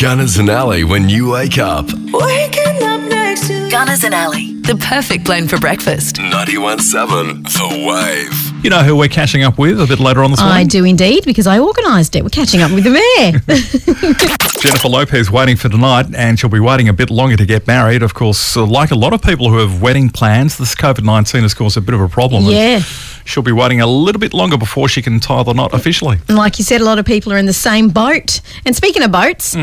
Gunners and Ali when you wake up. Waking up next to Gunners and Ali, the perfect blend for breakfast. 91.7 The Wave. You know who we're catching up with a bit later on this morning? I do indeed because I organised it. We're catching up with the mayor. Jennifer Lopez waiting for tonight, and she'll be waiting a bit longer to get married. Of course, uh, like a lot of people who have wedding plans, this COVID 19 has caused a bit of a problem. Yeah. She'll be waiting a little bit longer before she can tie the knot officially. and like you said, a lot of people are in the same boat. And speaking of boats,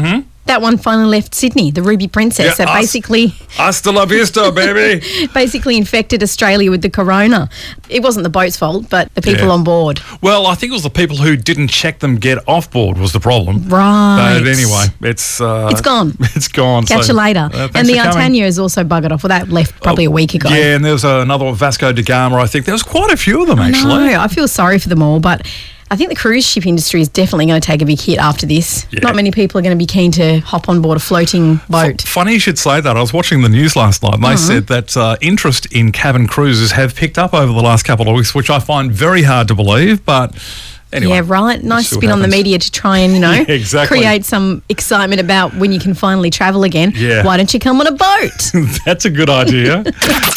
that one finally left Sydney, the Ruby Princess. Yeah, that basically Hasta la vista, baby. basically infected Australia with the corona. It wasn't the boat's fault, but the people Yeah. on board. well, I think it was the people who didn't check them get off board was the problem. Right. But anyway, it's uh, It's gone. It's gone. Catch so, you later. uh, and the for. Artania is also buggered off. Well, that left probably a week ago. Yeah, and there was another one, Vasco da Gama. I think there was quite a few of them No, actually. I feel sorry for them all, but I think the cruise ship industry is definitely going to take a big hit after this. Yeah. Not many people are going to be keen to hop on board a floating boat. Funny you should say that. I was watching the news last night and they Uh-huh. said that uh, interest in cabin cruises have picked up over the last couple of weeks, which I find very hard to believe. But anyway. yeah, right. Nice spin on the media to try and, you know, Yeah, exactly. create some excitement about when you can finally travel again. Yeah. Why don't you come on a boat? That's a good idea.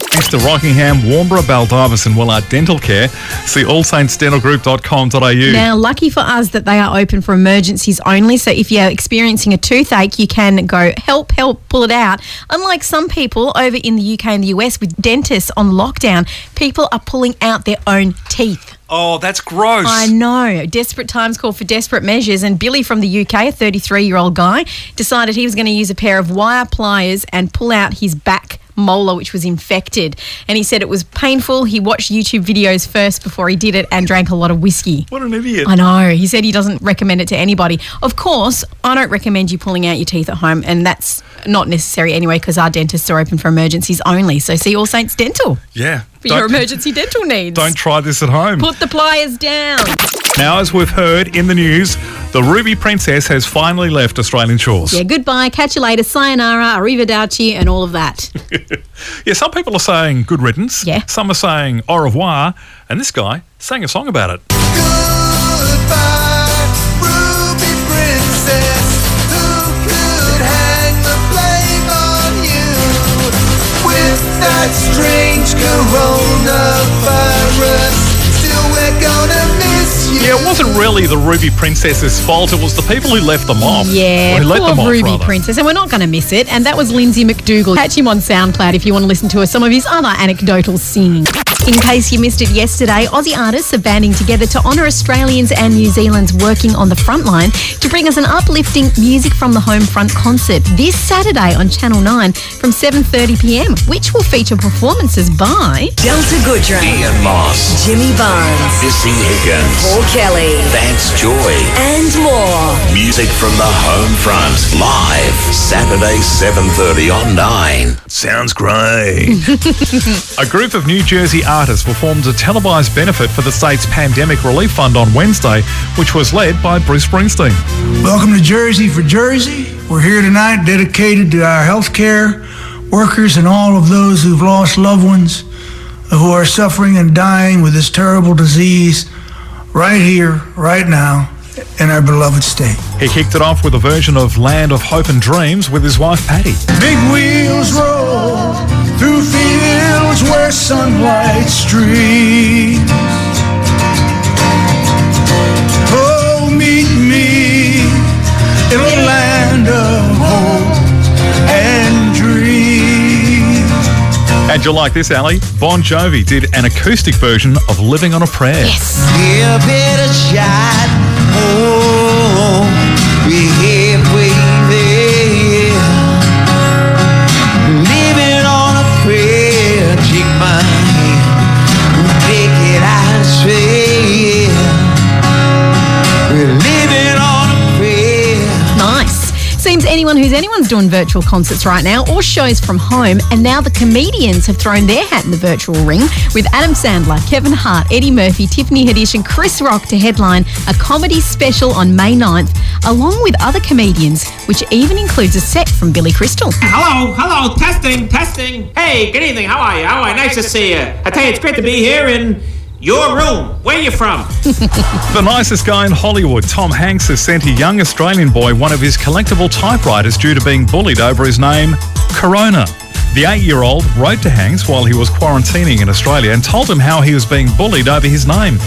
Thanks to Rockingham, Warnbro, Baldivis and Wellard Dental Care. See allsaintsdentalgroup.com.au. now, lucky for us that they are open for emergencies only. So if you're experiencing a toothache, you can go help, help, pull it out. Unlike some people over in the UK and the US with dentists on lockdown, people are pulling out their own teeth. Oh, that's gross. I know. Desperate times call for desperate measures. And Billy from the UK, a 33 year old guy, decided he was going to use a pair of wire pliers and pull out his back molar, which was infected. And he said it was painful. He watched YouTube videos first before he did it and drank a lot of whiskey. What an idiot. I know. He said he doesn't recommend it to anybody. Of course, I don't recommend you pulling out your teeth at home, and that's not necessary anyway because our dentists are open for emergencies only. So see All Saints Dental Yeah. For your Don't- emergency dental needs. Don't try this at home. Put the pliers down. Now, as we've heard in the news, the Ruby Princess has finally left Australian shores. Yeah, goodbye, catch you later, sayonara, arrivederci, and all of that. Yeah, some people are saying good riddance. Yeah. Some are saying au revoir. And this guy sang a song about it. Goodbye, that strange coronavirus? Still, we're gonna miss you. Yeah, it wasn't really the Ruby Princess's fault. It was the people who left them off. Yeah, Or who let poor them off, Ruby rather. Princess, and we're not going to miss it. And that was Lindsay McDougall. Catch him on SoundCloud if you want to listen to some of his other anecdotal singing. In case you missed it yesterday, Aussie artists are banding together to honour Australians and New Zealand's working on the front line to bring us an uplifting Music from the Home Front concert this Saturday on Channel 9 from 7.30pm, which will feature performances by... Delta Goodrem, Ian Moss. Jimmy Barnes, Missy Higgins. Paul Kelly, Vance Joy. and more. Music from the home front. Live. Saturday, 7.30 on 9. Sounds great. A group of New Jersey artists performed a televised benefit for the state's Pandemic Relief Fund on Wednesday, which was led by Bruce Springsteen. Welcome to Jersey for Jersey. We're here tonight dedicated to our healthcare workers and all of those who've lost loved ones who are suffering and dying with this terrible disease right here, right now, in our beloved state. He kicked it off with a version of Land of Hope and Dreams with his wife Patty. Big wheels roll through fields where sunlight streams. Oh, meet me in a land of hope and dreams. And you'll like this, Ali. Bon Jovi did an acoustic version of Living on a Prayer. Yes. Give it a shot. Oh, we're halfway anyone who's anyone's doing virtual concerts right now or shows from home, and now the comedians have thrown their hat in the virtual ring with Adam Sandler, Kevin Hart, Eddie Murphy, Tiffany Haddish, and Chris Rock to headline a comedy special on May 9th, along with other comedians, which even includes a set from Billy Crystal. Hello, hello, testing, testing. Hey, good evening. How are you? How are you? Nice to see you. I tell you, it's great to be here in Your room. Where you from? The nicest guy in Hollywood, Tom Hanks, has sent a young Australian boy one of his collectible typewriters due to being bullied over his name, Corona. The eight year old wrote to Hanks while he was quarantining in Australia and told him how he was being bullied over his name.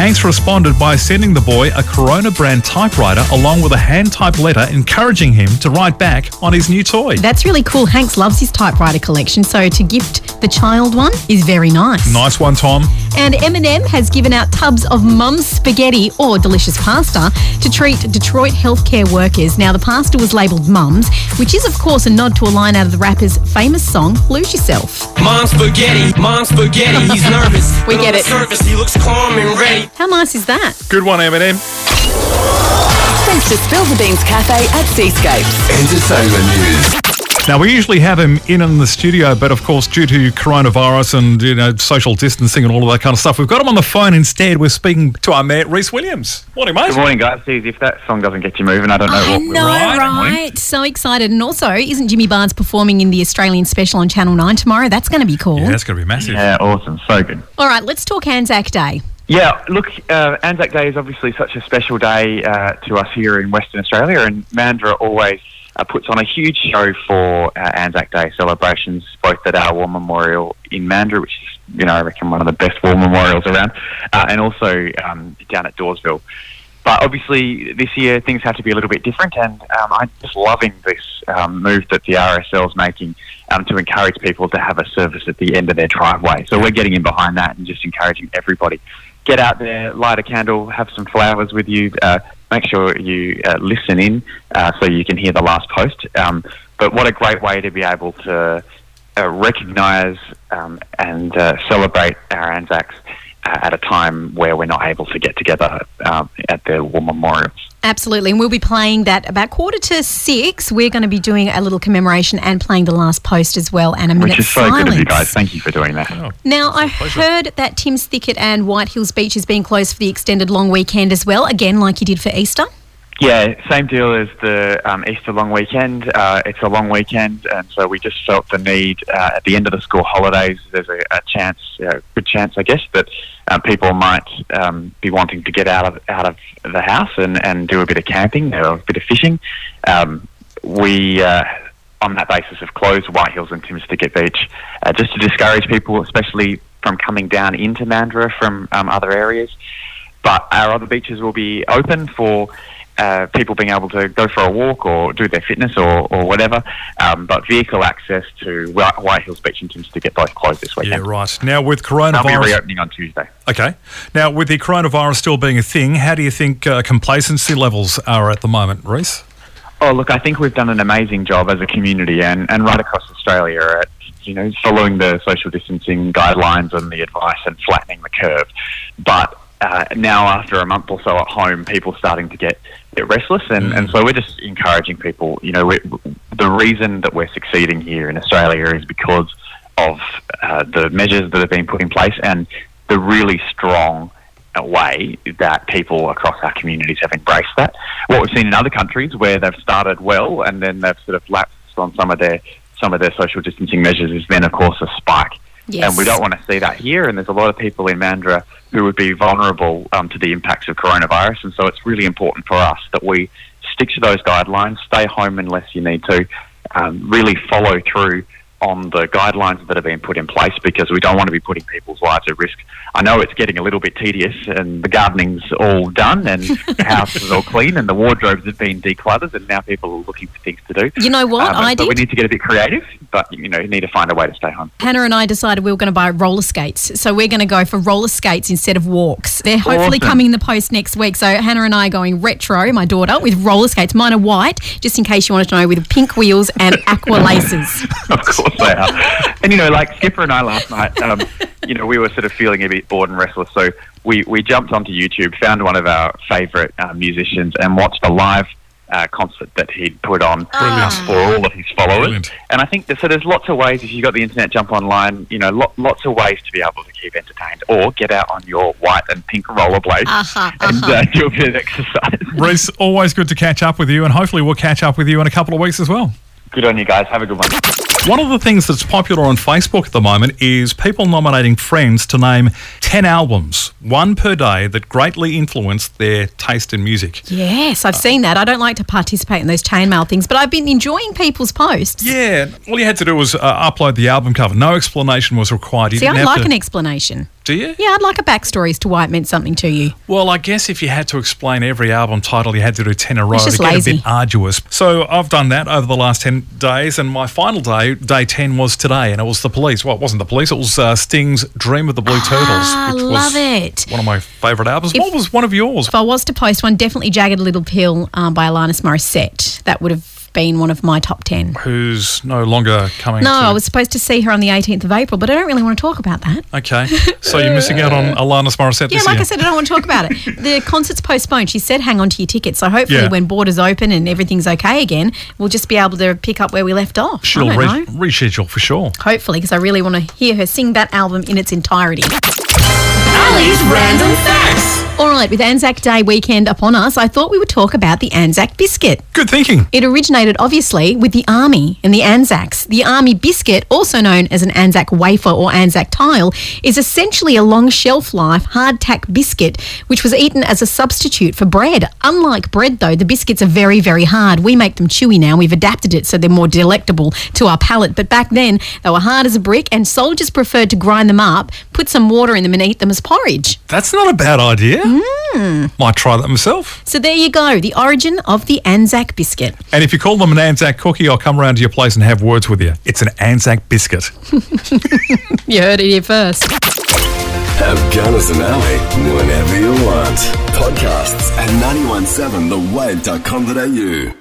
Hanks responded by sending the boy a Corona brand typewriter along with a hand typed letter encouraging him to write back on his new toy. That's really cool. Hanks loves his typewriter collection, so to gift the child one is very nice. Nice one, Tom. And Eminem has given out tubs of mum's spaghetti or delicious pasta to treat Detroit healthcare workers. Now, the pasta was labelled Mums, which is, of course, a nod to a line out of the rapper's famous song, Lose Yourself. Mom spaghetti. Mom spaghetti. He's nervous. We get it. The surface, he looks calm and ready. How nice is that? Good one, Eminem. Thanks to Spill the Beans Cafe at Seascapes. Entertainment news. Now we usually have him in in the studio, but of course, due to coronavirus and you know social distancing and all of that kind of stuff, we've got him on the phone instead. We're speaking to our mate Rhys Williams. Morning, mate. Good morning, guys. If that song doesn't get you moving, I don't know I what know, will. right? So excited. And also, isn't Jimmy Barnes performing in the Australian special on Channel 9 tomorrow? That's going to be cool. Yeah, that's going to be massive. Yeah, awesome. So good. All right, let's talk Anzac Day. Yeah, look, uh, Anzac Day is obviously such a special day uh, to us here in Western Australia, and Mandurah always uh, puts on a huge show for uh, Anzac Day celebrations, both at our War Memorial in Mandurah, which is, you know, I reckon one of the best war memorials around, uh, and also um, down at Dawesville. But obviously, this year things have to be a little bit different, and um, I'm just loving this um, move that the RSL is making um, to encourage people to have a service at the end of their driveway. So we're getting in behind that and just encouraging everybody get out there, light a candle, have some flowers with you. Uh, make sure you uh, listen in uh, so you can hear the last post. Um, but what a great way to be able to uh, recognise um, and uh, celebrate our Anzacs at a time where we're not able to get together um, at the war memorials. Absolutely. And we'll be playing that about quarter to six. We're going to be doing a little commemoration and playing the last post as well and a minute Which is so silence. good of you guys. Thank you for doing that. Now, I heard that Tim's Thicket and White Hills Beach is being closed for the extended long weekend as well, again, like you did for Easter. Yeah, same deal as the um, Easter long weekend. Uh, it's a long weekend, and so we just felt the need uh, at the end of the school holidays. There's a, a chance, a good chance, I guess, that uh, people might um, be wanting to get out of out of the house and, and do a bit of camping or a bit of fishing. Um, we. Uh, on that basis, have closed White Hills and Tim's Thicket Beach uh, just to discourage people, especially from coming down into Mandurah from um, other areas. But our other beaches will be open for uh, people being able to go for a walk or do their fitness or, or whatever. Um, but vehicle access to White Hills Beach and Tim's get both closed this Yeah, weekend. right. Now with They'll be coronavirus, reopening on Tuesday. okay. Now with the coronavirus still being a thing, how do you think uh, complacency levels are at the moment, Rhys? Oh, look, I think we've done an amazing job as a community and, and right across Australia at you know following the social distancing guidelines and the advice and flattening the curve. But uh, now, after a month or so at home, people starting to get, get restless, and, and so we're just encouraging people. You know, the reason that we're succeeding here in Australia is because of uh, the measures that have been put in place and the really strong way that people across our communities have embraced that. What we've seen in other countries where they've started well and then they've sort of lapsed on some of their some of their social distancing measures is then of course a spike. Yes. And we don't want to see that here. And there's a lot of people in Mandurah who would be vulnerable um, to the impacts of coronavirus. And so it's really important for us that we stick to those guidelines, stay home unless you need to, um, really follow through on the guidelines that have been put in place because we don't want to be putting people's lives at risk. I know it's getting a little bit tedious and the gardening's all done and the house is all clean and the wardrobes have been decluttered and now people are looking for things to do. You know what? Um, I so we need to get a bit creative, but you know, you need to find a way to stay home. Hannah and I decided we were going to buy roller skates. So we're going to go for roller skates instead of walks. They're hopefully Awesome. coming in the post next week. So Hannah and I are going retro, my daughter, with roller skates. Mine are white, just in case you wanted to know, with pink wheels and aqua laces. of course they are. And you know, like Skipper and I last night, um, you know, we were sort of feeling a bit bored and restless, so we, we jumped onto YouTube, found one of our favourite uh, musicians, and watched a live uh, concert that he'd put on um, for all of his followers. Brilliant. And I think that, so. There's lots of ways if you've got the internet, jump online. You know, lo- lots of ways to be able to keep entertained, or get out on your white and pink rollerblades Uh-huh, and uh-huh. uh, do a bit of exercise. Rhys, always good to catch up with you, and hopefully we'll catch up with you in a couple of weeks as well. Good on you guys. Have a good one. One of the things that's popular on Facebook at the moment is people nominating friends to name 10 albums, one per day, that greatly influenced their taste in music. Yes, I've seen that. I don't like to participate in those chainmail things, but I've been enjoying people's posts. Yeah, all you had to do was uh, upload the album cover. No explanation was required. You See, didn't I'd have like to, an explanation. Do you? Yeah, I'd like a backstory as to why it meant something to you. Well, I guess if you had to explain every album title, you had to do 10 in a row. It's just It'd get lazy. a bit arduous. So I've done that over the last 10 days, and my final day, day 10, was today, and it was the police. Well, it wasn't the police, it was uh, Sting's Dream of the Blue Turtles. Ah, which love was it. One of my favourite albums. If- what was one of yours? If I was to post one, definitely Jagged Little Pill um, by Alanis Morissette. That would have been one of my top 10. Who's no longer coming No, to- I was supposed to see her on the 18th of April, but I don't really want to talk about that. Okay. So you're missing out on Alanis Morissette Yeah, like year. I said, I don't want to talk about it. The concert's postponed. She said hang on to your tickets. So hopefully Yeah. when borders open and everything's okay again, we'll just be able to pick up where we left off. She'll re- reschedule for sure. Hopefully, because I really want to hear her sing that album in its entirety. Ali's random facts. All right, with Anzac Day weekend upon us, I thought we would talk about the Anzac biscuit. Good thinking. It originated, obviously, with the Army and the Anzacs. The Army biscuit, also known as an Anzac wafer or Anzac tile, is essentially a long shelf life hardtack biscuit which was eaten as a substitute for bread. Unlike bread, though, the biscuits are very, very hard. We make them chewy now. We've adapted it so they're more delectable to our palate. But back then, they were hard as a brick, and soldiers preferred to grind them up, put some water in them, and eat them as porridge. That's not a bad idea. Hmm. Might try that myself. So there you go, the origin of the Anzac biscuit. And if you call them an Anzac cookie, I'll come round to your place and have words with you. It's an Anzac biscuit. You heard it here first. Have Gunners and Ali whenever you want. Podcasts at 917thewave.com.au.